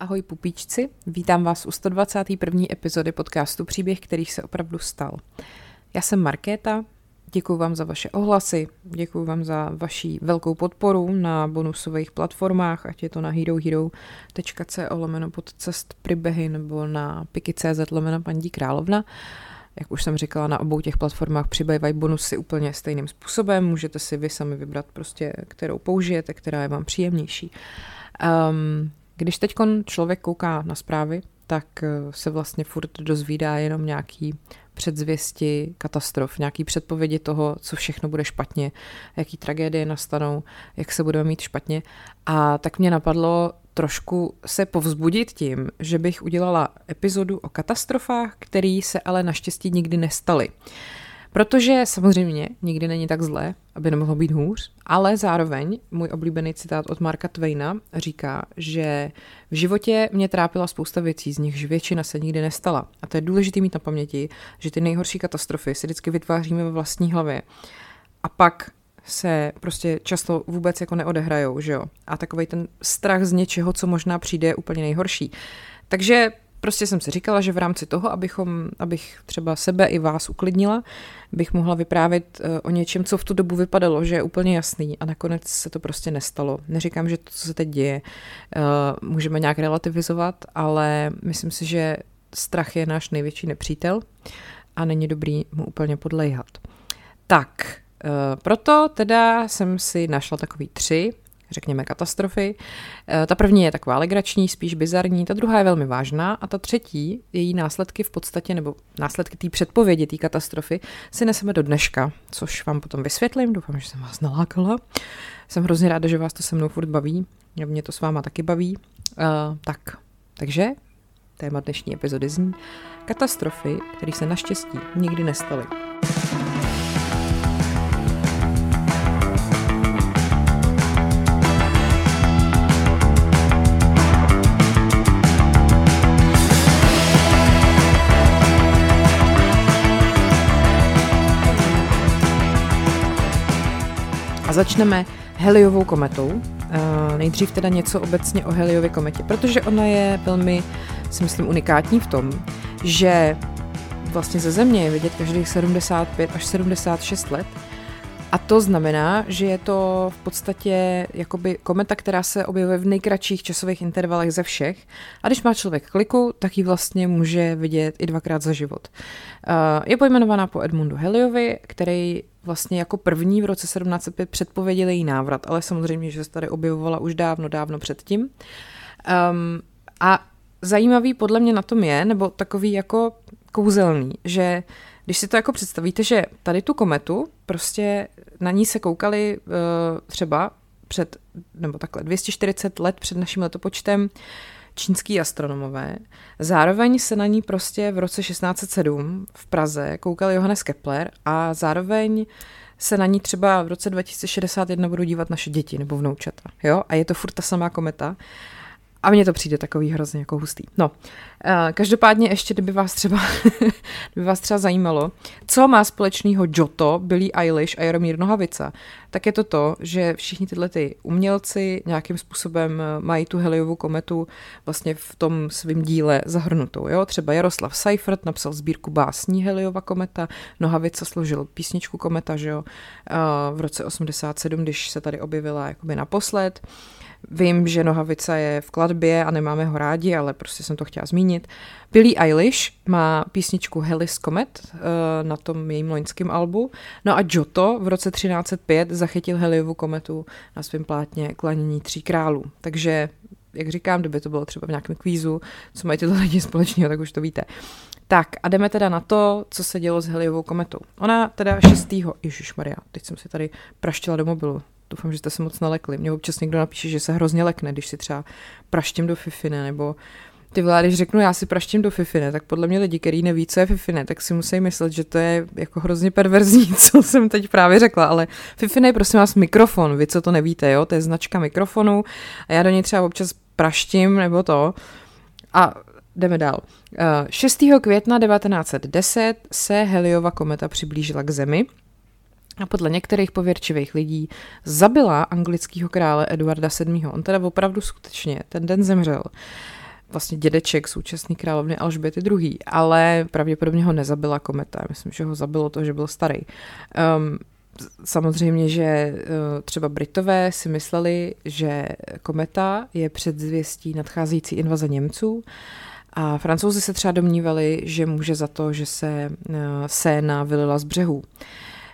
Ahoj pupíčci, vítám vás u 121. epizody podcastu Příběh, který se opravdu stal. Já jsem Markéta, děkuji vám za vaše ohlasy, děkuji vám za vaši velkou podporu na bonusových platformách, ať je to na herohero.co lomeno pod cest Pribehy nebo na piky.cz lomeno paní královna. Jak už jsem říkala, na obou těch platformách přibývají bonusy úplně stejným způsobem. Můžete si vy sami vybrat prostě, kterou použijete, která je vám příjemnější. Um, když teď člověk kouká na zprávy, tak eh, se vlastně furt dozvídá jenom nějaký předzvěsti katastrof, nějaký předpovědi toho, co všechno bude špatně, jaký tragédie nastanou, jak se budeme mít špatně. A tak mě napadlo trošku se povzbudit tím, že bych udělala epizodu o katastrofách, které se ale naštěstí nikdy nestaly. Protože samozřejmě nikdy není tak zlé, aby nemohlo být hůř, ale zároveň můj oblíbený citát od Marka Twaina říká, že v životě mě trápila spousta věcí, z nichž většina se nikdy nestala. A to je důležité mít na paměti, že ty nejhorší katastrofy si vždycky vytváříme ve vlastní hlavě. A pak se prostě často vůbec jako neodehrajou, že jo? A takový ten strach z něčeho, co možná přijde, je úplně nejhorší. Takže prostě jsem si říkala, že v rámci toho, abychom, abych třeba sebe i vás uklidnila, bych mohla vyprávět uh, o něčem, co v tu dobu vypadalo, že je úplně jasný a nakonec se to prostě nestalo. Neříkám, že to, co se teď děje, uh, můžeme nějak relativizovat, ale myslím si, že strach je náš největší nepřítel a není dobrý mu úplně podlejhat. Tak, uh, proto teda jsem si našla takový tři řekněme, katastrofy. Eh, ta první je taková legrační, spíš bizarní, ta druhá je velmi vážná a ta třetí, její následky v podstatě, nebo následky té předpovědi, té katastrofy, si neseme do dneška, což vám potom vysvětlím, doufám, že jsem vás nalákala. Jsem hrozně ráda, že vás to se mnou furt baví, mě to s váma taky baví. Uh, tak, takže téma dnešní epizody zní katastrofy, které se naštěstí nikdy nestaly. Začneme Heliovou kometou. Uh, nejdřív teda něco obecně o Heliově kometě, protože ona je velmi, si myslím, unikátní v tom, že vlastně ze Země je vidět každých 75 až 76 let a to znamená, že je to v podstatě jakoby kometa, která se objevuje v nejkratších časových intervalech ze všech. A když má člověk kliku, tak ji vlastně může vidět i dvakrát za život. Je pojmenovaná po Edmundu Heliovi, který vlastně jako první v roce 1705 předpověděl její návrat, ale samozřejmě, že se tady objevovala už dávno, dávno předtím. Um, a zajímavý podle mě na tom je, nebo takový jako kouzelný, že když si to jako představíte, že tady tu kometu, prostě na ní se koukali uh, třeba před, nebo takhle, 240 let před naším letopočtem čínský astronomové. Zároveň se na ní prostě v roce 1607 v Praze koukal Johannes Kepler a zároveň se na ní třeba v roce 2061 budou dívat naše děti nebo vnoučata. Jo? A je to furt ta samá kometa. A mně to přijde takový hrozně jako hustý. No, uh, každopádně ještě, kdyby vás třeba, kdyby vás třeba zajímalo, co má společného Joto, Billy Eilish a Jaromír Nohavica, tak je to to, že všichni tyhle ty umělci nějakým způsobem eh, mají tu Heliovou kometu vlastně v tom svém díle zahrnutou. Jo? Třeba Jaroslav Seifert napsal sbírku básní Heliova kometa, Nohavica složil písničku kometa, že jo, uh, v roce 87, když se tady objevila jakoby naposled. Vím, že Nohavica je v kladbě a nemáme ho rádi, ale prostě jsem to chtěla zmínit. Billie Eilish má písničku Hellis Comet uh, na tom jejím loňském albu. No a Giotto v roce 1305 zachytil Heliovu kometu na svém plátně Klanění tří králů. Takže jak říkám, kdyby to bylo třeba v nějakém kvízu, co mají tyto lidi společného, tak už to víte. Tak a jdeme teda na to, co se dělo s Heliovou kometou. Ona teda 6. Ježíš Maria, teď jsem si tady praštila do mobilu, Doufám, že jste se moc nalekli. Mě občas někdo napíše, že se hrozně lekne, když si třeba praštím do fifine, nebo ty vlády, když řeknu, já si praštím do fifine, tak podle mě lidi, kteří neví, co je fifine, tak si musí myslet, že to je jako hrozně perverzní, co jsem teď právě řekla, ale fifine je prosím vás mikrofon, vy co to nevíte, jo, to je značka mikrofonu a já do něj třeba občas praštím nebo to a jdeme dál. 6. Eh, května 1910 se Heliova kometa přiblížila k Zemi a podle některých pověrčivých lidí zabila anglického krále Eduarda VII. On teda opravdu skutečně ten den zemřel. vlastně dědeček současný královny Alžběty II., ale pravděpodobně ho nezabila kometa. Myslím, že ho zabilo to, že byl starý. Um, samozřejmě, že třeba Britové si mysleli, že kometa je předzvěstí nadcházející invaze Němců a francouzi se třeba domnívali, že může za to, že se Séna vylila z břehů.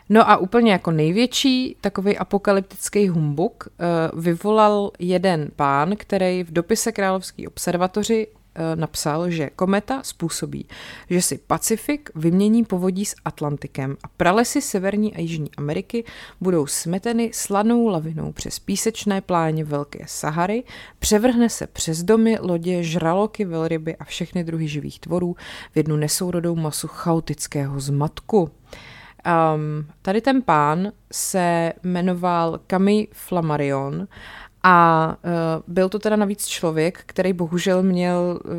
No a úplně jako největší takový apokalyptický humbuk uh, vyvolal jeden pán, který v dopise Královské observatoři uh, napsal, že kometa způsobí, že si Pacifik vymění povodí s Atlantikem a pralesy Severní a Jižní Ameriky budou smeteny slanou lavinou přes písečné pláně Velké Sahary, převrhne se přes domy, lodě, žraloky, velryby a všechny druhy živých tvorů v jednu nesourodou masu chaotického zmatku. Um, tady ten pán se jmenoval Camille Flammarion a uh, byl to teda navíc člověk, který bohužel měl uh,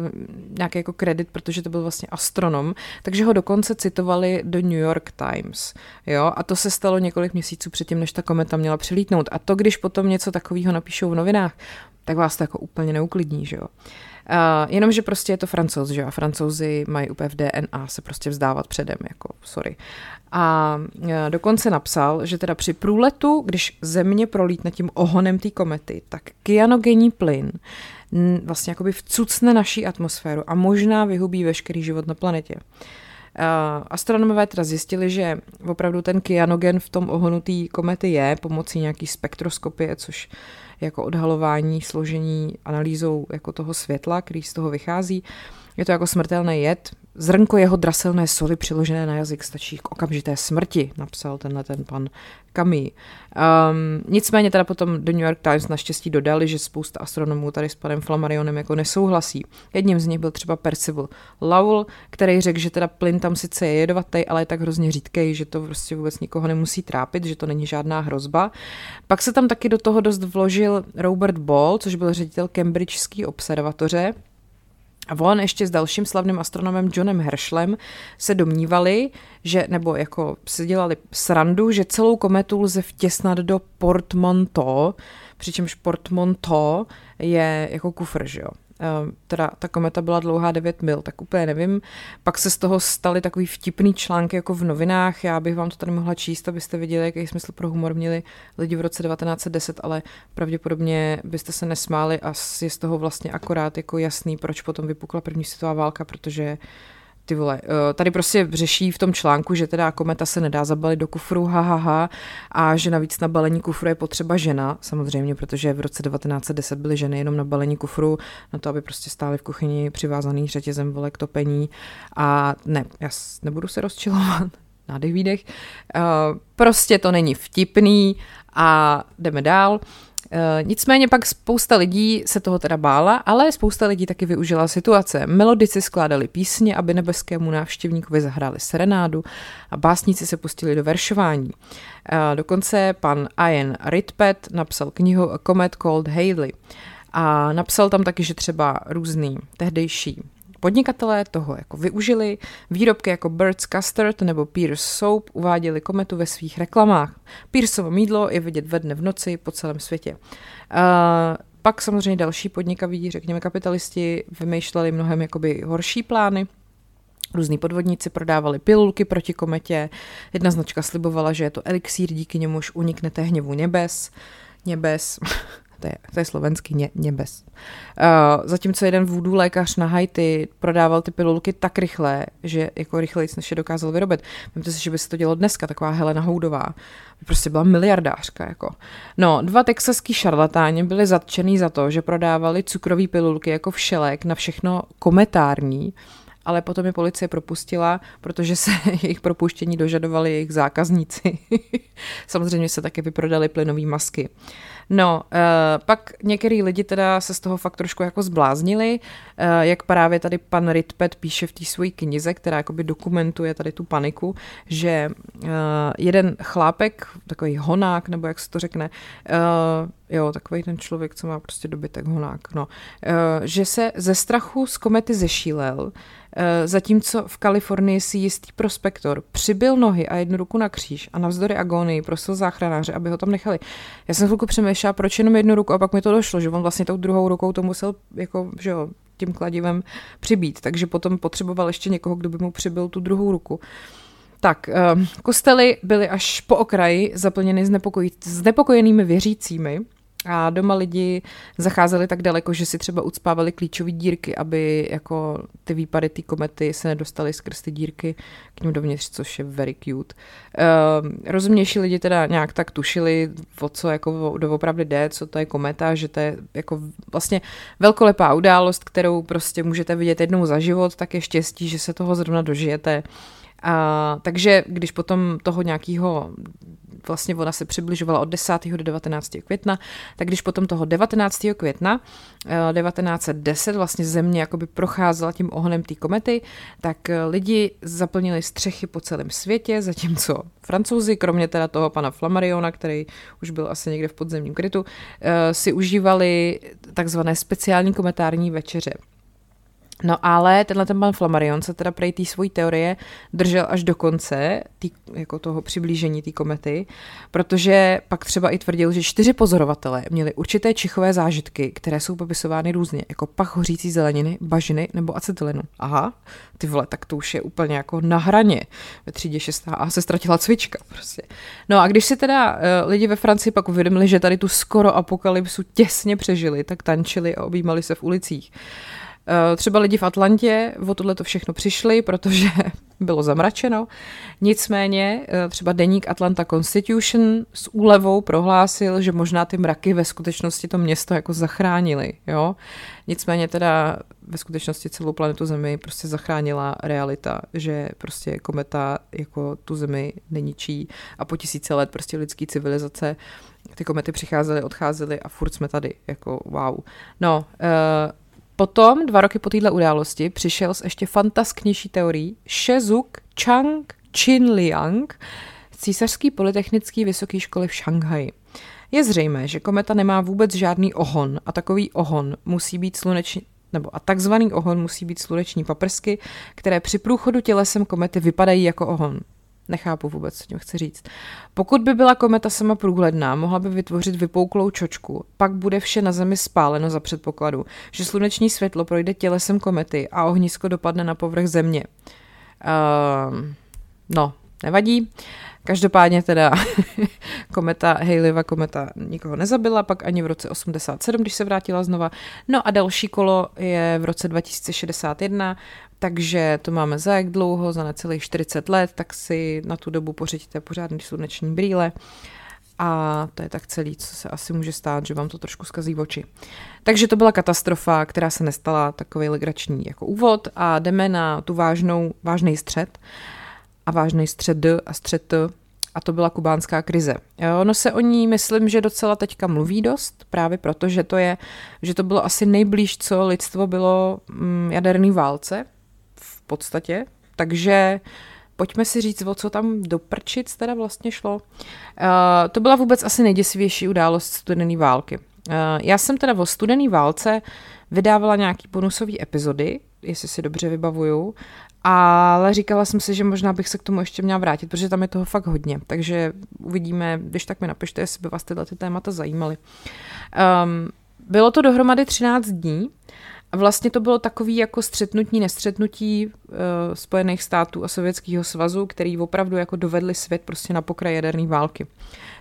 nějaký jako kredit, protože to byl vlastně astronom, takže ho dokonce citovali do New York Times. Jo? A to se stalo několik měsíců předtím, než ta kometa měla přilítnout. A to, když potom něco takového napíšou v novinách, tak vás to jako úplně neuklidní, že jo. Uh, jenomže prostě je to francouz, že a francouzi mají úplně v DNA se prostě vzdávat předem, jako sorry. A e, dokonce napsal, že teda při průletu, když země prolítne tím ohonem té komety, tak kyanogenní plyn vlastně jakoby vcucne naší atmosféru a možná vyhubí veškerý život na planetě. Uh, astronomové teda zjistili, že opravdu ten kyanogen v tom ohonu té komety je pomocí nějaký spektroskopie, což jako odhalování, složení, analýzou jako toho světla, který z toho vychází. Je to jako smrtelný jed, Zrnko jeho draselné soli přiložené na jazyk stačí k okamžité smrti, napsal tenhle ten pan Camille. Um, nicméně teda potom do New York Times naštěstí dodali, že spousta astronomů tady s panem Flammarionem jako nesouhlasí. Jedním z nich byl třeba Percival Lowell, který řekl, že teda plyn tam sice je jedovatý, ale je tak hrozně řídkej, že to prostě vůbec nikoho nemusí trápit, že to není žádná hrozba. Pak se tam taky do toho dost vložil Robert Ball, což byl ředitel Cambridgeské observatoře, a on ještě s dalším slavným astronomem Johnem Herschlem se domnívali, že, nebo jako si dělali srandu, že celou kometu lze vtěsnat do portmanteau, přičemž portmanteau je jako kufr, že jo. Ehm, teda ta kometa byla dlouhá 9 mil, tak úplně nevím. Pak se z toho staly takový vtipný články jako v novinách, já bych vám to tady mohla číst, abyste viděli, jaký smysl pro humor měli lidi v roce 1910, ale pravděpodobně byste se nesmáli a je z toho vlastně akorát jako jasný, proč potom vypukla první světová válka, protože ty vole, eh, tady prostě řeší v tom článku, že teda kometa se nedá zabalit do kufru, ha, ha, ha, a že navíc na balení kufru je potřeba žena, samozřejmě, protože v roce 1910 byly ženy jenom na balení kufru, na to, aby prostě stály v kuchyni přivázaný řetězem vole k topení a ne, já nebudu se rozčilovat, nádech, výdech, uh, prostě to není vtipný a jdeme dál. Eh, nicméně pak spousta lidí se toho teda bála, ale spousta lidí taky využila situace. Melodici skládali písně, aby nebeskému návštěvníkovi zahráli serenádu a básníci se pustili do veršování. Eh, dokonce pan Ian Ritpet napsal knihu A Comet Called Haley a napsal tam taky, že třeba různý tehdejší Podnikatelé toho jako využili, výrobky jako Bird's Custard nebo Pierce Soap uváděli kometu ve svých reklamách. Pierceovo mídlo je vidět ve dne v noci po celém světě. Uh, pak samozřejmě další podnikaví, řekněme kapitalisti, vymýšleli mnohem jakoby horší plány, Různí podvodníci prodávali pilulky proti kometě, jedna značka slibovala, že je to elixír, díky němuž uniknete hněvu nebes, nebes, to je, to je slovenský ně, něbes. Uh, zatímco jeden vůdů lékař na Haiti prodával ty pilulky tak rychle, že jako rychleji než je dokázal vyrobit. Vemte si, že by se to dělo dneska, taková Helena Houdová. Prostě byla miliardářka. Jako. No, dva texaský šarlatáni byli zatčený za to, že prodávali cukrové pilulky jako všelek na všechno kometární, ale potom je policie propustila, protože se jejich propuštění dožadovali jejich zákazníci. Samozřejmě se také vyprodali plynové masky. No, uh, pak některý lidi teda se z toho fakt trošku jako zbláznili, uh, jak právě tady pan Ritpet píše v té své knize, která jakoby dokumentuje tady tu paniku, že uh, jeden chlápek, takový honák, nebo jak se to řekne, uh, jo, takový ten člověk, co má prostě dobytek honák, no, uh, že se ze strachu z komety zešílel, zatímco v Kalifornii si jistý prospektor přibil nohy a jednu ruku na kříž a navzdory agonii prosil záchranáře, aby ho tam nechali. Já jsem chvilku přemýšlela, proč jenom jednu ruku a pak mi to došlo, že on vlastně tou druhou rukou to musel jako, že jo, tím kladivem přibít, takže potom potřeboval ještě někoho, kdo by mu přibil tu druhou ruku. Tak, ehm, kostely byly až po okraji zaplněny znepokojenými věřícími, a doma lidi zacházeli tak daleko, že si třeba ucpávali klíčové dírky, aby jako ty výpady té komety se nedostaly skrz ty dírky k ním dovnitř, což je very cute. Uh, rozumnější lidi teda nějak tak tušili, o co jako doopravdy jde, co to je kometa, že to je jako vlastně velkolepá událost, kterou prostě můžete vidět jednou za život, tak je štěstí, že se toho zrovna dožijete. A, takže když potom toho nějakého vlastně ona se přibližovala od 10. do 19. května, tak když potom toho 19. května 1910 eh, vlastně země jakoby procházela tím ohnem té komety, tak eh, lidi zaplnili střechy po celém světě, zatímco francouzi, kromě teda toho pana Flamariona, který už byl asi někde v podzemním krytu, eh, si užívali takzvané speciální kometární večeře. No ale tenhle ten pan Flammarion se teda prej té svojí teorie držel až do konce tý, jako toho přiblížení té komety, protože pak třeba i tvrdil, že čtyři pozorovatelé měli určité čichové zážitky, které jsou popisovány různě, jako pach hořící zeleniny, bažiny nebo acetylenu. Aha, ty vole, tak to už je úplně jako na hraně. Ve třídě 6a se ztratila cvička prostě. No a když si teda uh, lidi ve Francii pak uvědomili, že tady tu skoro apokalypsu těsně přežili, tak tančili a objímali se v ulicích. Eh, třeba lidi v Atlantě o tohle to všechno přišli, protože bylo zamračeno. Nicméně eh, třeba deník Atlanta Constitution s úlevou prohlásil, že možná ty mraky ve skutečnosti to město jako zachránili. Jo? Nicméně teda ve skutečnosti celou planetu Zemi prostě zachránila realita, že prostě kometa jako tu Zemi neničí a po tisíce let prostě lidský civilizace ty komety přicházely, odcházely a furt jsme tady, jako wow. No, uh, Potom, dva roky po této události, přišel s ještě fantasknější teorií Shezuk Chang Chin Liang z Císařské polytechnické vysoké školy v Šanghaji. Je zřejmé, že kometa nemá vůbec žádný ohon a takový ohon musí být sluneční, nebo a takzvaný ohon musí být sluneční paprsky, které při průchodu tělesem komety vypadají jako ohon. Nechápu vůbec, co tím chci říct. Pokud by byla kometa sama průhledná, mohla by vytvořit vypouklou čočku. Pak bude vše na Zemi spáleno za předpokladu, že sluneční světlo projde tělesem komety a ohnisko dopadne na povrch Země. Uh, no, nevadí. Každopádně teda kometa Haleyva kometa nikoho nezabila, pak ani v roce 87, když se vrátila znova. No a další kolo je v roce 2061, takže to máme za jak dlouho, za necelých 40 let, tak si na tu dobu pořiďte pořádný sluneční brýle. A to je tak celý, co se asi může stát, že vám to trošku zkazí oči. Takže to byla katastrofa, která se nestala takový legrační jako úvod a jdeme na tu vážnou, vážný střed a vážný střed a střed a to byla kubánská krize. Ono se o ní, myslím, že docela teďka mluví dost, právě proto, že to, je, že to bylo asi nejblíž, co lidstvo bylo mm, jaderný válce v podstatě, takže pojďme si říct, o co tam do prčic teda vlastně šlo. Uh, to byla vůbec asi nejděsivější událost studené války. Uh, já jsem teda o studené válce vydávala nějaký bonusové epizody, jestli si dobře vybavuju, ale říkala jsem si, že možná bych se k tomu ještě měla vrátit, protože tam je toho fakt hodně. Takže uvidíme, když tak mi napište, jestli by vás tyhle ty témata zajímaly. Um, bylo to dohromady 13 dní vlastně to bylo takový jako střetnutí, nestřetnutí uh, Spojených států a Sovětského svazu, který opravdu jako dovedli svět prostě na pokraj jaderné války,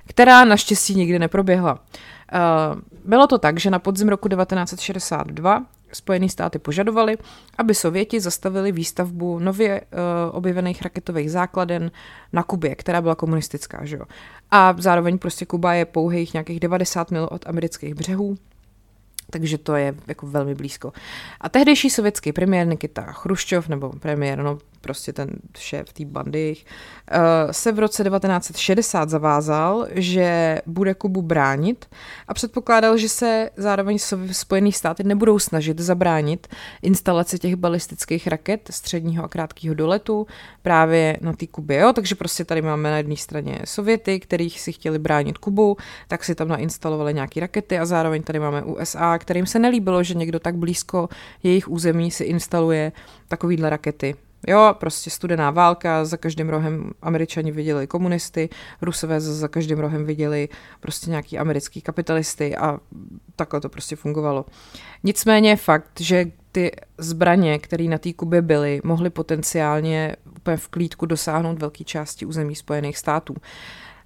která naštěstí nikdy neproběhla. Uh, bylo to tak, že na podzim roku 1962 Spojené státy požadovaly, aby Sověti zastavili výstavbu nově uh, objevených raketových základen na Kubě, která byla komunistická. Že jo? A zároveň prostě Kuba je pouhých nějakých 90 mil od amerických břehů, takže to je jako velmi blízko. A tehdejší sovětský premiér Nikita Chruščov, nebo premiér, no prostě ten šéf té bandy, eh, se v roce 1960 zavázal, že bude Kubu bránit a předpokládal, že se zároveň Spojený státy nebudou snažit zabránit instalaci těch balistických raket středního a krátkého doletu právě na té Kubě. Jo? Takže prostě tady máme na jedné straně Sověty, kterých si chtěli bránit Kubu, tak si tam nainstalovali nějaké rakety a zároveň tady máme USA, kterým se nelíbilo, že někdo tak blízko jejich území si instaluje takovýhle rakety. Jo, prostě studená válka, za každým rohem američani viděli komunisty, rusové za každým rohem viděli prostě nějaký americký kapitalisty a takhle to prostě fungovalo. Nicméně fakt, že ty zbraně, které na té Kubě byly, mohly potenciálně úplně v klídku dosáhnout velké části území Spojených států.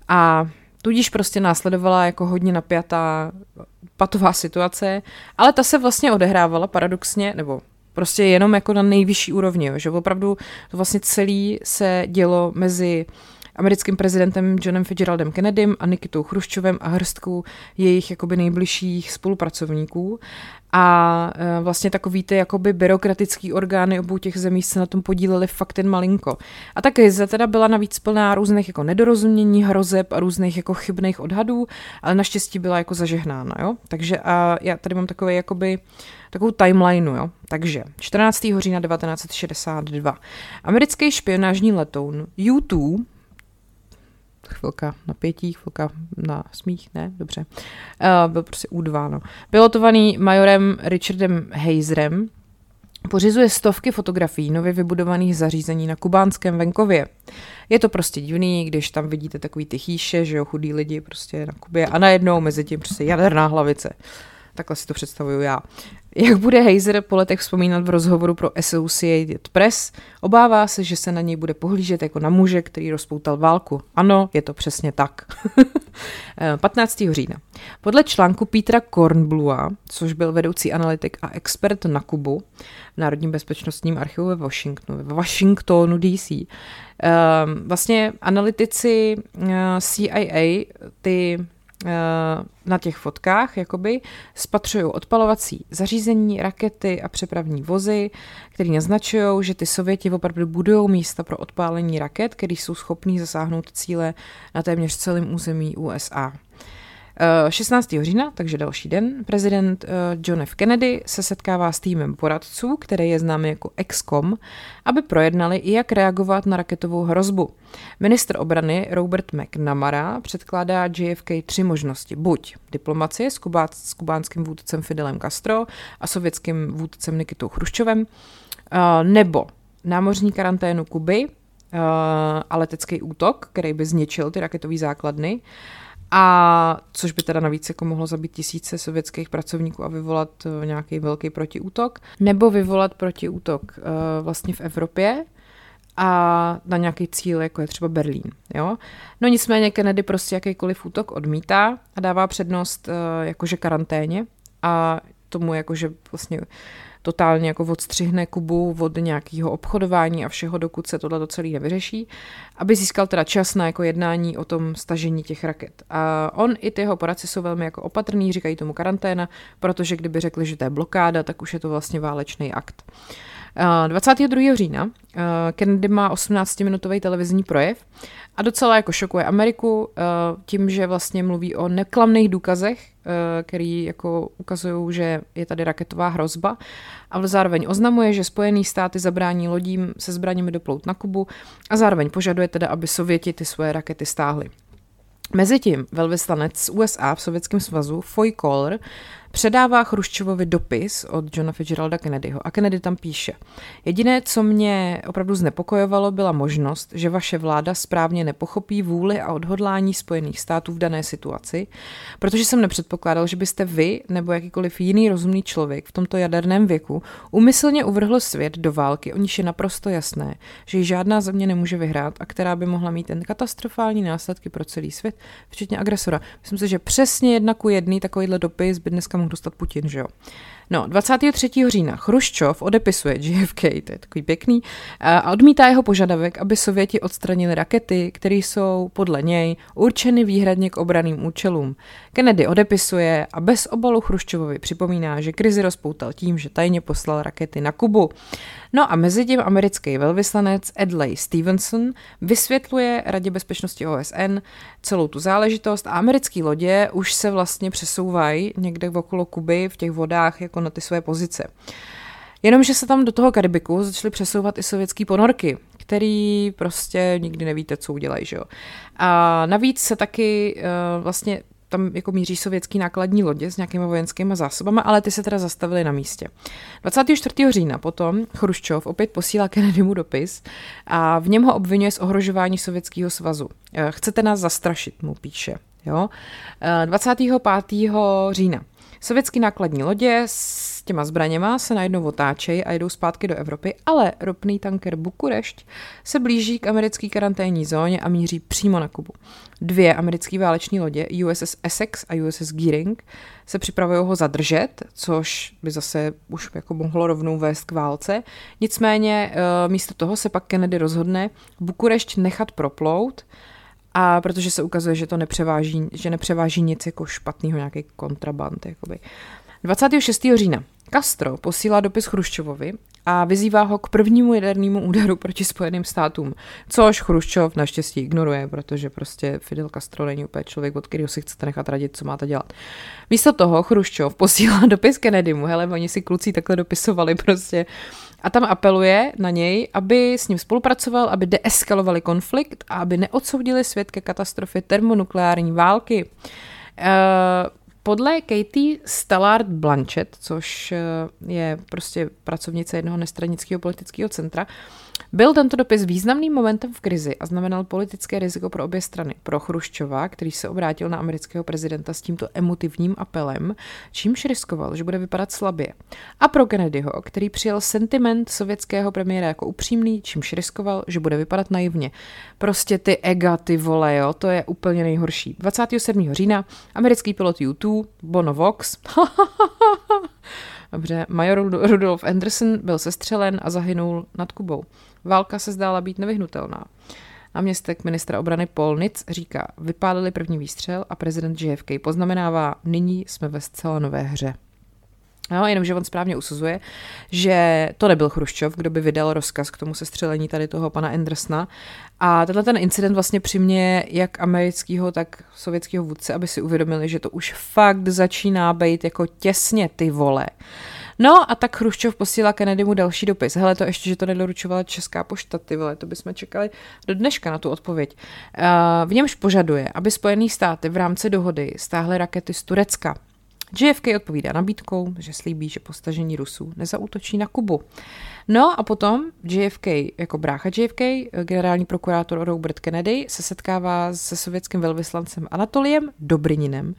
A tudíž prostě následovala jako hodně napjatá patová situace, ale ta se vlastně odehrávala paradoxně, nebo prostě jenom jako na nejvyšší úrovni, jo, že opravdu to vlastně celý se dělo mezi americkým prezidentem Johnem Fitzgeraldem Kennedym a Nikitou Chruščovem a hrstkou jejich jakoby nejbližších spolupracovníků. A e, vlastně takový ty jakoby byrokratický orgány obou těch zemí se na tom podíleli fakt jen malinko. A ta krize teda byla navíc plná různých jako nedorozumění, hrozeb a různých jako chybných odhadů, ale naštěstí byla jako zažehnána, jo. Takže a já tady mám takový jakoby takovou timelineu, jo. Takže 14. října 1962 americký špionážní letoun U-2 chvilka napětí, chvilka na smích, ne, dobře. Uh, byl prostě U2, no. Pilotovaný majorem Richardem Hazerem, Pořizuje stovky fotografií nově vybudovaných zařízení na kubánském venkově. Je to prostě divný, když tam vidíte takový ty chýše, že jo, chudí lidi prostě na Kubě a najednou mezi tím prostě jaderná hlavice. Takhle si to představuju já. Jak bude Heiser po letech vzpomínat v rozhovoru pro Associated Press, obává se, že se na něj bude pohlížet jako na muže, který rozpoutal válku. Ano, je to přesně tak. 15. října. Podle článku Petra Kornblua, což byl vedoucí analytik a expert na Kubu v Národním bezpečnostním archivu ve Washingtonu, ve Washingtonu DC, vlastně analytici eh, CIA ty Eh, na těch fotkách jakoby spatřují odpalovací zařízení, rakety a přepravní vozy, které naznačují, že ty Sověti opravdu budují místa pro odpálení raket, které jsou schopní zasáhnout cíle na téměř celém území USA. 16. Eh, října, takže další den, prezident eh, John F. Kennedy se setkává s týmem poradců, který je známý jako EXCOM, aby projednali, jak reagovat na raketovou hrozbu. Ministr obrany Robert McNamara předkládá JFK tři možnosti. Buď diplomacie s, kubá, s kubánským vůdcem Fidelem Castro a sovětským vůdcem Nikitou Chruščovem, eh, nebo námořní karanténu Kuby a letecký útok, který by zničil ty raketové základny, a což by teda navíc jako mohlo zabít tisíce sovětských pracovníků a vyvolat uh, nějaký velký protiútok, nebo vyvolat protiútok uh, vlastně v Evropě a na nějaký cíl, jako je třeba Berlín. Jo? No nicméně Kennedy prostě jakýkoliv útok odmítá a dává přednost uh, jakože karanténě a tomu jakože vlastně totálně jako odstřihne Kubu od nějakého obchodování a všeho, dokud se tohle celé nevyřeší, aby získal teda čas na jako jednání o tom stažení těch raket. A on i ty jeho poradci jsou velmi jako opatrný, říkají tomu karanténa, protože kdyby řekli, že to je blokáda, tak už je to vlastně válečný akt. 22. října Kennedy má 18-minutový televizní projev a docela jako šokuje Ameriku tím, že vlastně mluví o neklamných důkazech, který jako ukazují, že je tady raketová hrozba a zároveň oznamuje, že Spojené státy zabrání lodím se zbraněmi doplout na Kubu a zároveň požaduje teda, aby Sověti ty svoje rakety stáhly. Mezitím velvyslanec z USA v Sovětském svazu Foy Kohler předává Chruščovovi dopis od Johna Fitzgeralda Kennedyho a Kennedy tam píše. Jediné, co mě opravdu znepokojovalo, byla možnost, že vaše vláda správně nepochopí vůli a odhodlání Spojených států v dané situaci, protože jsem nepředpokládal, že byste vy nebo jakýkoliv jiný rozumný člověk v tomto jaderném věku umyslně uvrhl svět do války, o níž je naprosto jasné, že ji žádná země nemůže vyhrát a která by mohla mít ten katastrofální následky pro celý svět, včetně agresora. Myslím si, že přesně jedna ku jedný takovýhle dopis by dneska mohl dostat Putin, že jo. No, 23. října Chruščov odepisuje JFK, to je takový pěkný, a odmítá jeho požadavek, aby Sověti odstranili rakety, které jsou podle něj určeny výhradně k obraným účelům. Kennedy odepisuje a bez obalu Chruščovovi připomíná, že krizi rozpoutal tím, že tajně poslal rakety na Kubu. No a mezi tím americký velvyslanec Edley Stevenson vysvětluje Radě bezpečnosti OSN celou tu záležitost a americké lodě už se vlastně přesouvají někde okolo Kuby v těch vodách jako na ty své pozice. Jenomže se tam do toho Karibiku začaly přesouvat i sovětské ponorky, který prostě nikdy nevíte, co udělají, že jo. A navíc se taky uh, vlastně tam jako míří sovětský nákladní lodě s nějakými vojenskými zásobami, ale ty se teda zastavily na místě. 24. října potom Chruščov opět posílá Kennedymu dopis a v něm ho obvinuje z ohrožování Sovětského svazu. Eh, chcete nás zastrašit, mu píše. Jo? 25. Eh, října. Sovětský nákladní lodě s těma zbraněma se najednou otáčejí a jdou zpátky do Evropy, ale ropný tanker Bukurešť se blíží k americké karanténní zóně a míří přímo na Kubu. Dvě americké váleční lodě, USS Essex a USS Gearing, se připravují ho zadržet, což by zase už jako mohlo rovnou vést k válce. Nicméně eh, místo toho se pak Kennedy rozhodne Bukurešť nechat proplout, a protože se ukazuje, že to nepřeváží, že nepřeváží nic jako špatného, nějaký kontraband. Jakoby. 26. října Castro posílá dopis Chruščovovi a vyzývá ho k prvnímu jadernému úderu proti Spojeným státům, což Chruščov naštěstí ignoruje, protože prostě Fidel Castro není úplně člověk, od kterého si chcete nechat radit, co máte dělat. Místo toho Chruščov posílá dopis Kennedymu, hele, oni si kluci takhle dopisovali prostě a tam apeluje na něj, aby s ním spolupracoval, aby deeskalovali konflikt a aby neodsoudili svět ke katastrofě termonukleární války. Uh, podle Katie Stallard Blanchett, což eh, je prostě pracovnice jednoho nestranického politického centra, byl tento dopis významným momentem v krizi a znamenal politické riziko pro obě strany. Pro Chruščova, který se obrátil na amerického prezidenta s tímto emotivním apelem, čímž riskoval, že bude vypadat slabě. A pro Kennedyho, který přijal sentiment sovětského premiéra jako upřímný, čímž riskoval, že bude vypadat naivně. Prostě ty ega, ty vole, jo, to je úplně nejhorší. 27. října americký pilot U2, Bono Vox, Dobře, major Rudolf Anderson byl sestřelen a zahynul nad Kubou. Válka se zdála být nevyhnutelná. Náměstek ministra obrany Paul Nitz říká, vypálili první výstřel a prezident JFK poznamenává, nyní jsme ve zcela nové hře. No, jenomže on správně usuzuje, že to nebyl Chruščov, kdo by vydal rozkaz k tomu sestřelení tady toho pana Andersna. A tenhle ten incident vlastně přimě jak amerického, tak sovětského vůdce, aby si uvědomili, že to už fakt začíná být jako těsně ty vole. No a tak Chruščov posílá Kennedymu další dopis. Hele, to ještě, že to nedoručovala Česká pošta, ty vole, to bychom čekali do dneška na tu odpověď. Uh, v němž požaduje, aby Spojené státy v rámci dohody stáhly rakety z Turecka. JFK odpovídá nabídkou, že slíbí, že po stažení Rusů nezautočí na Kubu. No a potom JFK, jako brácha JFK, generální prokurátor Robert Kennedy, se setkává se sovětským velvyslancem Anatoliem Dobrininem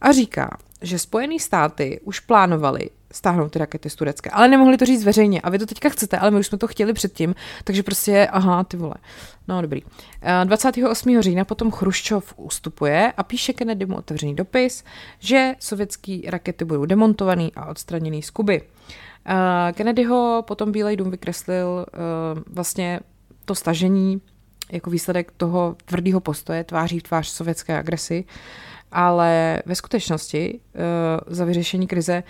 a říká, že Spojené státy už plánovali stáhnout ty rakety z Turecka, ale nemohli to říct veřejně a vy to teďka chcete, ale my už jsme to chtěli předtím, takže prostě, aha, ty vole. No dobrý. 28. října potom Chruščov ustupuje a píše Kennedymu otevřený dopis, že sovětské rakety budou demontovaný a odstraněný z Kuby. Kennedyho potom Bílej dům vykreslil vlastně to stažení jako výsledek toho tvrdého postoje tváří v tvář sovětské agresi, ale ve skutečnosti za vyřešení krize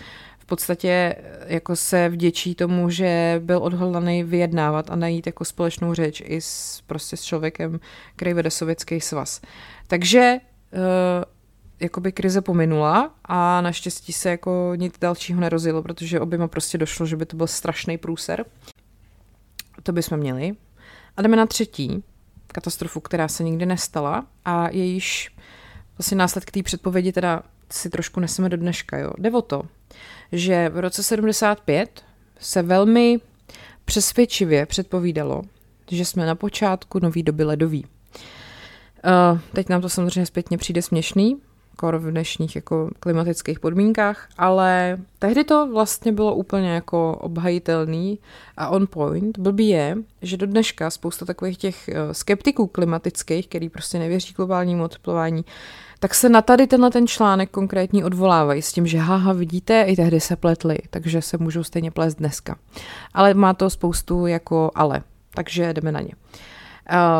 podstatě eh, jako se vděčí tomu, že byl odhodlaný vyjednávat a najít jako společnou řeč i s, prostě s člověkem, který vede sovětský svaz. Takže uh, jakoby krize pominula a naštěstí se jako nic dalšího nerozilo, protože oběma prostě došlo, že by to byl strašný průser. To bychom měli. A jdeme na třetí katastrofu, která se nikdy nestala a jejíž vlastně následky té předpovědi teda si trošku neseme do dneška. Jo. Jde o to, že v roce 75 se velmi přesvědčivě předpovídalo, že jsme na počátku nový doby ledový. Uh, teď nám to samozřejmě zpětně přijde směšný, kor v dnešních jako klimatických podmínkách, ale tehdy to vlastně bylo úplně jako obhajitelný a on point. Blbý je, že do dneška spousta takových těch skeptiků klimatických, který prostě nevěří globálnímu oteplování, tak se na tady tenhle ten článek konkrétní odvolávají s tím, že haha, vidíte, i tehdy se pletli, takže se můžou stejně plést dneska. Ale má to spoustu jako ale, takže jdeme na ně.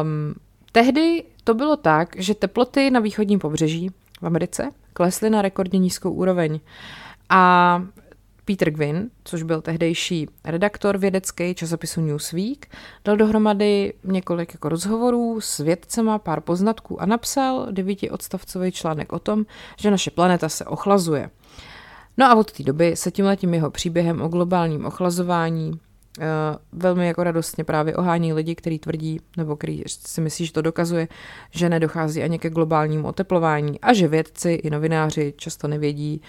Um, tehdy to bylo tak, že teploty na východním pobřeží v Americe klesly na rekordně nízkou úroveň. A Peter Gwynn, což byl tehdejší redaktor vědecký časopisu Newsweek, dal dohromady několik jako rozhovorů s vědcema, pár poznatků a napsal devítiodstavcový článek o tom, že naše planeta se ochlazuje. No a od té doby se tímhletím jeho příběhem o globálním ochlazování uh, velmi jako radostně právě ohání lidi, kteří tvrdí, nebo který si myslí, že to dokazuje, že nedochází ani ke globálnímu oteplování a že vědci i novináři často nevědí,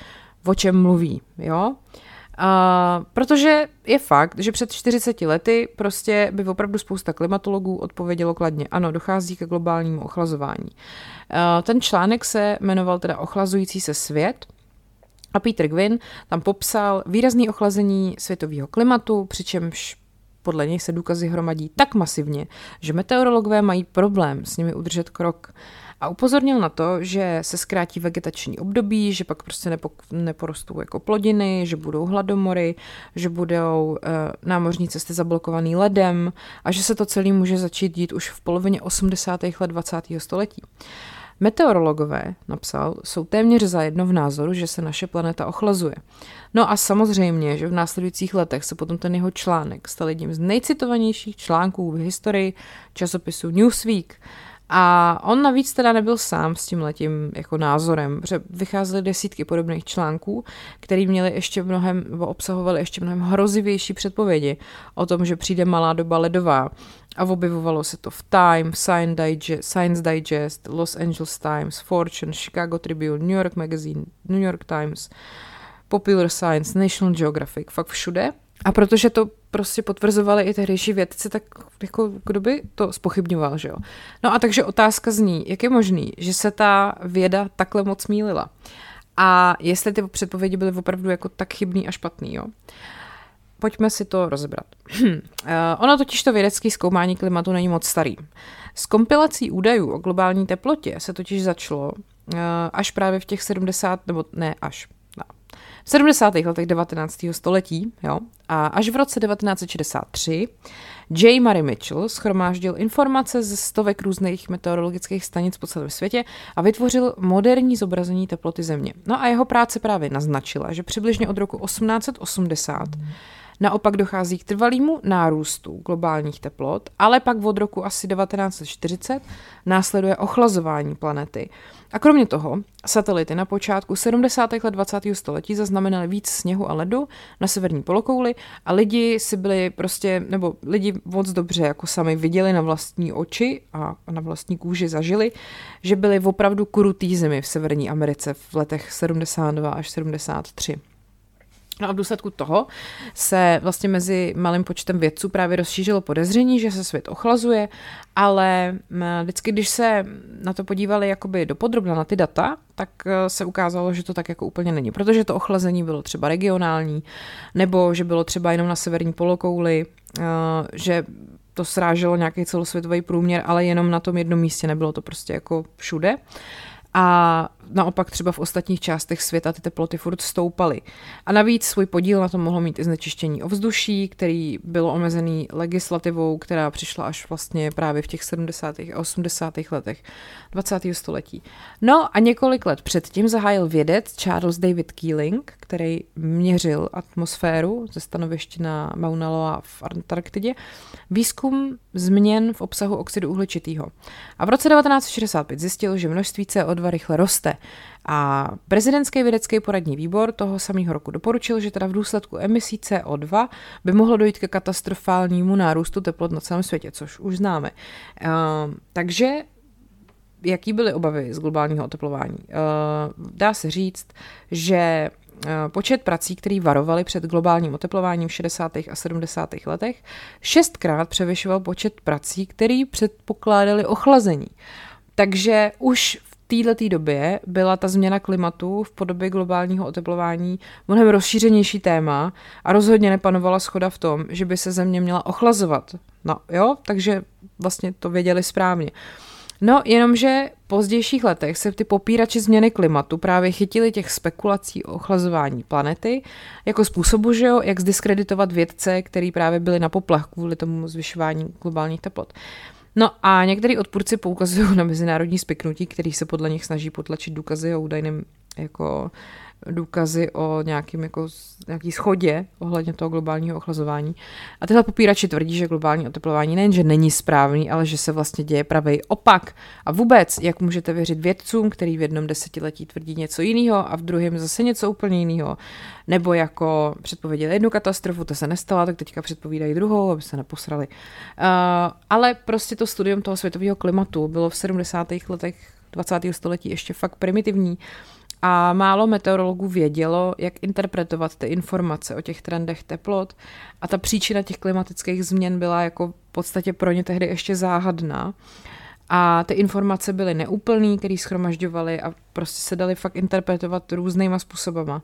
o čem mluví. Jo? Uh, protože je fakt, že před 40 lety prostě by opravdu spousta klimatologů odpovědělo kladně, ano, dochází ke globálnímu ochlazování. A, ten článek se jmenoval teda Ochlazující se svět A Peter Gwyn tam popsal výrazný ochlazení světového klimatu, přičemž podle něj se důkazy hromadí tak masivně, že meteorologové mají problém s nimi udržet krok. A upozornil na to, že se zkrátí vegetační období, že pak prostě nepo, neporostou jako plodiny, že budou hladomory, že budou e, námořní cesty zablokovaný ledem a že se to celé může začít dít už v polovině 80. let 20. století. Meteorologové, napsal, jsou téměř zajedno v názoru, že se naše planeta ochlazuje. No a samozřejmě, že v následujících letech se potom ten jeho článek stal jedním z nejcitovanějších článků v historii časopisu Newsweek. A on navíc teda nebyl sám s tím letím jako názorem, protože vycházely desítky podobných článků, které měly ještě mnohem, nebo obsahovaly ještě mnohem hrozivější předpovědi o tom, že přijde malá doba ledová. A objevovalo se to v Time, Science Digest, Science Digest Los Angeles Times, Fortune, Chicago Tribune, New York Magazine, New York Times, Popular Science, National Geographic, fakt všude. A protože to prostě potvrzovali i tehdejší vědci, tak jako kdo by to spochybňoval, že jo? No a takže otázka zní, jak je možný, že se ta věda takhle moc mýlila? A jestli ty předpovědi byly opravdu jako tak chybný a špatný, jo? Pojďme si to rozebrat. uh, ono totiž to vědecké zkoumání klimatu není moc starý. S kompilací údajů o globální teplotě se totiž začalo uh, až právě v těch 70, nebo ne až, v 70. letech 19. století jo, a až v roce 1963 J. Murray Mitchell schromáždil informace ze stovek různých meteorologických stanic po celém světě a vytvořil moderní zobrazení teploty Země. No a jeho práce právě naznačila, že přibližně od roku 1880 Naopak dochází k trvalému nárůstu globálních teplot, ale pak od roku asi 1940 následuje ochlazování planety. A kromě toho, satelity na počátku 70. let 20. století zaznamenaly víc sněhu a ledu na severní polokouli a lidi si byli prostě, nebo lidi moc dobře jako sami viděli na vlastní oči a na vlastní kůži zažili, že byly opravdu krutý zimy v Severní Americe v letech 72 až 73. No a v důsledku toho se vlastně mezi malým počtem vědců právě rozšířilo podezření, že se svět ochlazuje, ale vždycky, když se na to podívali jakoby dopodrobna na ty data, tak e, se ukázalo, že to tak jako úplně není, protože to ochlazení bylo třeba regionální, nebo že bylo třeba jenom na severní polokouli, e, že to sráželo nějaký celosvětový průměr, ale jenom na tom jednom místě, nebylo to prostě jako všude. A naopak třeba v ostatních částech světa ty teploty furt stoupaly. A navíc svůj podíl na tom mohlo mít i znečištění ovzduší, který bylo omezený legislativou, která přišla až vlastně právě v těch 70. a 80. letech 20. století. No a několik let předtím zahájil vědec Charles David Keeling, který měřil atmosféru ze stanoviště na Mauna Loa v Antarktidě, výzkum změn v obsahu oxidu uhličitého. A v roce 1965 zjistil, že množství CO2 rychle roste a prezidentský vědecký poradní výbor toho samého roku doporučil, že teda v důsledku emisí CO2 by mohlo dojít ke katastrofálnímu nárůstu teplot na celém světě, což už známe. Uh, takže jaký byly obavy z globálního oteplování? Uh, dá se říct, že počet prací, který varovali před globálním oteplováním v 60. a 70. letech, šestkrát převyšoval počet prací, který předpokládali ochlazení. Takže už této době byla ta změna klimatu v podobě globálního oteplování mnohem rozšířenější téma a rozhodně nepanovala schoda v tom, že by se země měla ochlazovat. No jo, takže vlastně to věděli správně. No, jenomže v pozdějších letech se ty popírači změny klimatu právě chytili těch spekulací o ochlazování planety jako způsobu, že jo, jak zdiskreditovat vědce, který právě byli na poplach kvůli tomu zvyšování globálních teplot. No a některý odpůrci poukazují na mezinárodní spiknutí, který se podle nich snaží potlačit důkazy o údajném jako důkazy o nějakým jako, nějaký schodě ohledně toho globálního ochlazování. A tyhle popírači tvrdí, že globální oteplování nejenže není správný, ale že se vlastně děje pravý opak. A vůbec, jak můžete věřit vědcům, který v jednom desetiletí tvrdí něco jiného a v druhém zase něco úplně jiného. Nebo jako předpověděli jednu katastrofu, to se nestala, tak teďka předpovídají druhou, aby se neposrali. Uh, ale prostě to studium toho světového klimatu bylo v 70. letech 20. století ještě fakt primitivní. Uh, a málo meteorologů vědělo, jak interpretovat ty informace o těch trendech teplot a ta příčina těch klimatických změn byla jako v podstatě pro ně tehdy ještě záhadná. a ty informace byly neúplný, který schromažďovali a prostě se dali fakt interpretovat různýma způsobama,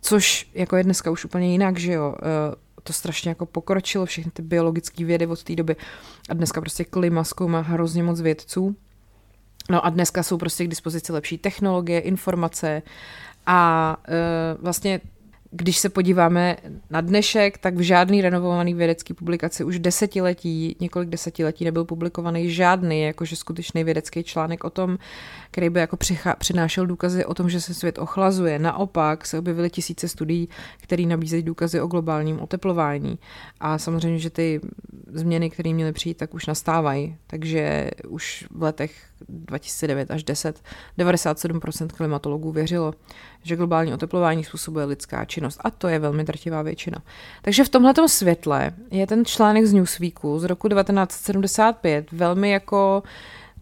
což jako je dneska už úplně jinak, že jo, eh, to strašně jako pokročilo, všechny ty biologické vědy od té doby a dneska prostě klima zkoumá hrozně moc vědců. No a dneska jsou prostě k dispozici lepší technologie, informace a uh, vlastně když se podíváme na dnešek, tak v žádný renovovaný vědecký publikaci už desetiletí, několik desetiletí nebyl publikovaný žádný jakože skutečný vědecký článek o tom, který by jako přichá, přinášel důkazy o tom, že se svět ochlazuje. Naopak se objevily tisíce studií, které nabízejí důkazy o globálním oteplování. A samozřejmě, že ty změny, které měly přijít, tak už nastávají. Takže už v letech 2009 až 10 97% klimatologů věřilo, že globální oteplování způsobuje lidská činnost. A to je velmi drtivá většina. Takže v tomhle světle je ten článek z Newsweeku z roku 1975 velmi jako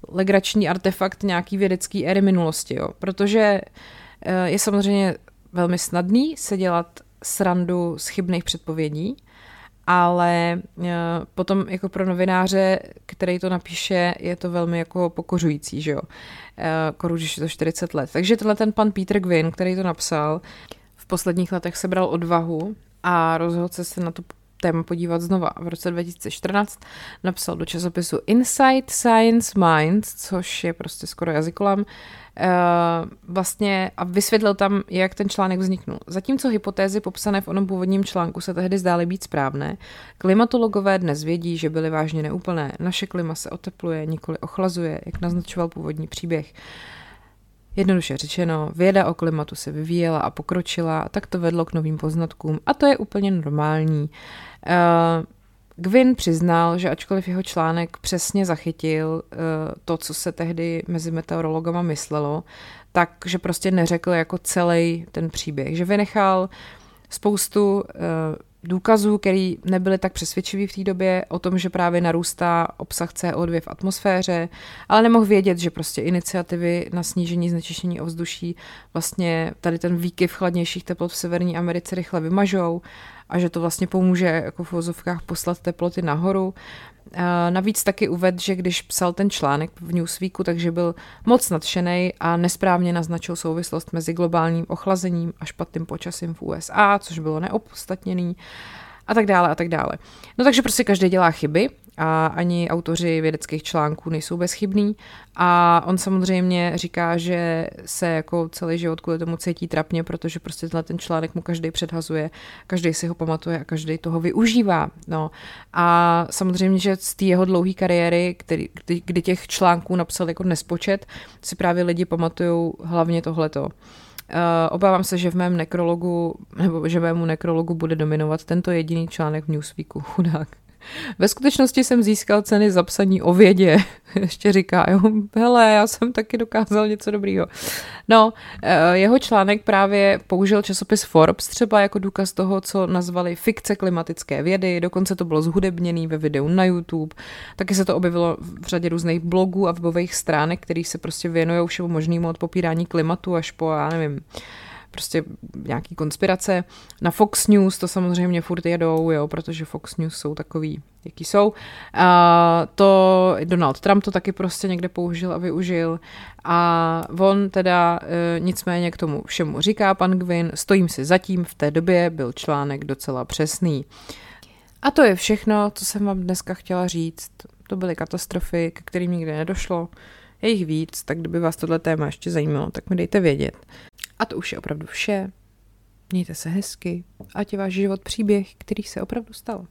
legrační artefakt nějaký vědecký éry minulosti, jo. protože eh, je samozřejmě velmi snadný se dělat srandu z chybných předpovědí, ale eh, potom jako pro novináře, který to napíše, je to velmi jako pokořující, že jo. Koru, když je to 40 let. Takže tenhle ten pan Peter Gwyn, který to napsal, v posledních letech sebral odvahu a rozhodl se na to téma podívat znova. V roce 2014 napsal do časopisu Insight Science Minds, což je prostě skoro jazykolam, eh, vlastně a vysvětlil tam, jak ten článek vzniknul. Zatímco hypotézy popsané v onom původním článku se tehdy zdály být správné, klimatologové dnes vědí, že byly vážně neúplné. Naše klima se otepluje, nikoli ochlazuje, jak naznačoval původní příběh. Jednoduše řečeno, věda o klimatu se vyvíjela a pokročila tak to vedlo k novým poznatkům a to je úplně normální. Uh, Gwyn přiznal, že ačkoliv jeho článek přesně zachytil uh, to, co se tehdy mezi meteorologama myslelo, tak že prostě neřekl jako celý ten příběh, že vynechal spoustu uh, důkazů, které nebyly tak přesvědčivý v té době o tom, že právě narůstá obsah CO2 v atmosféře, ale nemohl vědět, že prostě iniciativy na snížení znečištění ovzduší vlastně tady ten výkyv chladnějších teplot v Severní Americe rychle vymažou a že to vlastně pomůže jako v vozovkách poslat teploty nahoru. Navíc taky uved, že když psal ten článek v Newsweeku, takže byl moc nadšený a nesprávně naznačil souvislost mezi globálním ochlazením a špatným počasím v USA, což bylo neopodstatněný a tak dále a tak dále. No takže prostě každý dělá chyby a ani autoři vědeckých článků nejsou bezchybní a on samozřejmě říká, že se jako celý život kvůli tomu cítí trapně, protože prostě tenhle ten článek mu každý předhazuje, každý si ho pamatuje a každý toho využívá. No. A samozřejmě, že z té jeho dlouhé kariéry, který, kdy, kdy těch článků napsal jako nespočet, si právě lidi pamatují hlavně tohleto. Uh, obávám se, že v mém nekrologu, nebo že mému nekrologu bude dominovat tento jediný článek v Newsweeku, chudák. Ve skutečnosti jsem získal ceny za psaní o vědě. Ještě říká, jo, hele, já jsem taky dokázal něco dobrýho. No, eh, jeho článek právě použil časopis Forbes třeba jako důkaz toho, co nazvali fikce klimatické vědy, dokonce to bylo zhudebněný ve videu na YouTube, taky se to objevilo v řadě různých blogů a webových stránek, který se prostě věnují všemu možnému od popírání klimatu až po, já nevím, prostě nějaký konspirace. Na Fox News to samozřejmě furt jedou, jo, protože Fox News jsou takový, jaký jsou. A to Donald Trump to taky prostě někde použil a využil. A on teda e, nicméně k tomu všemu říká pan Gwyn, stojím si zatím, v té době byl článek docela přesný. A to je všechno, co jsem vám dneska chtěla říct. To byly katastrofy, ke kterým nikdy nedošlo. Je jich víc, tak kdyby vás tohle téma ještě zajímalo, tak mi dejte vědět. A to už je opravdu vše. Mějte se hezky, ať je váš život příběh, který se opravdu stal.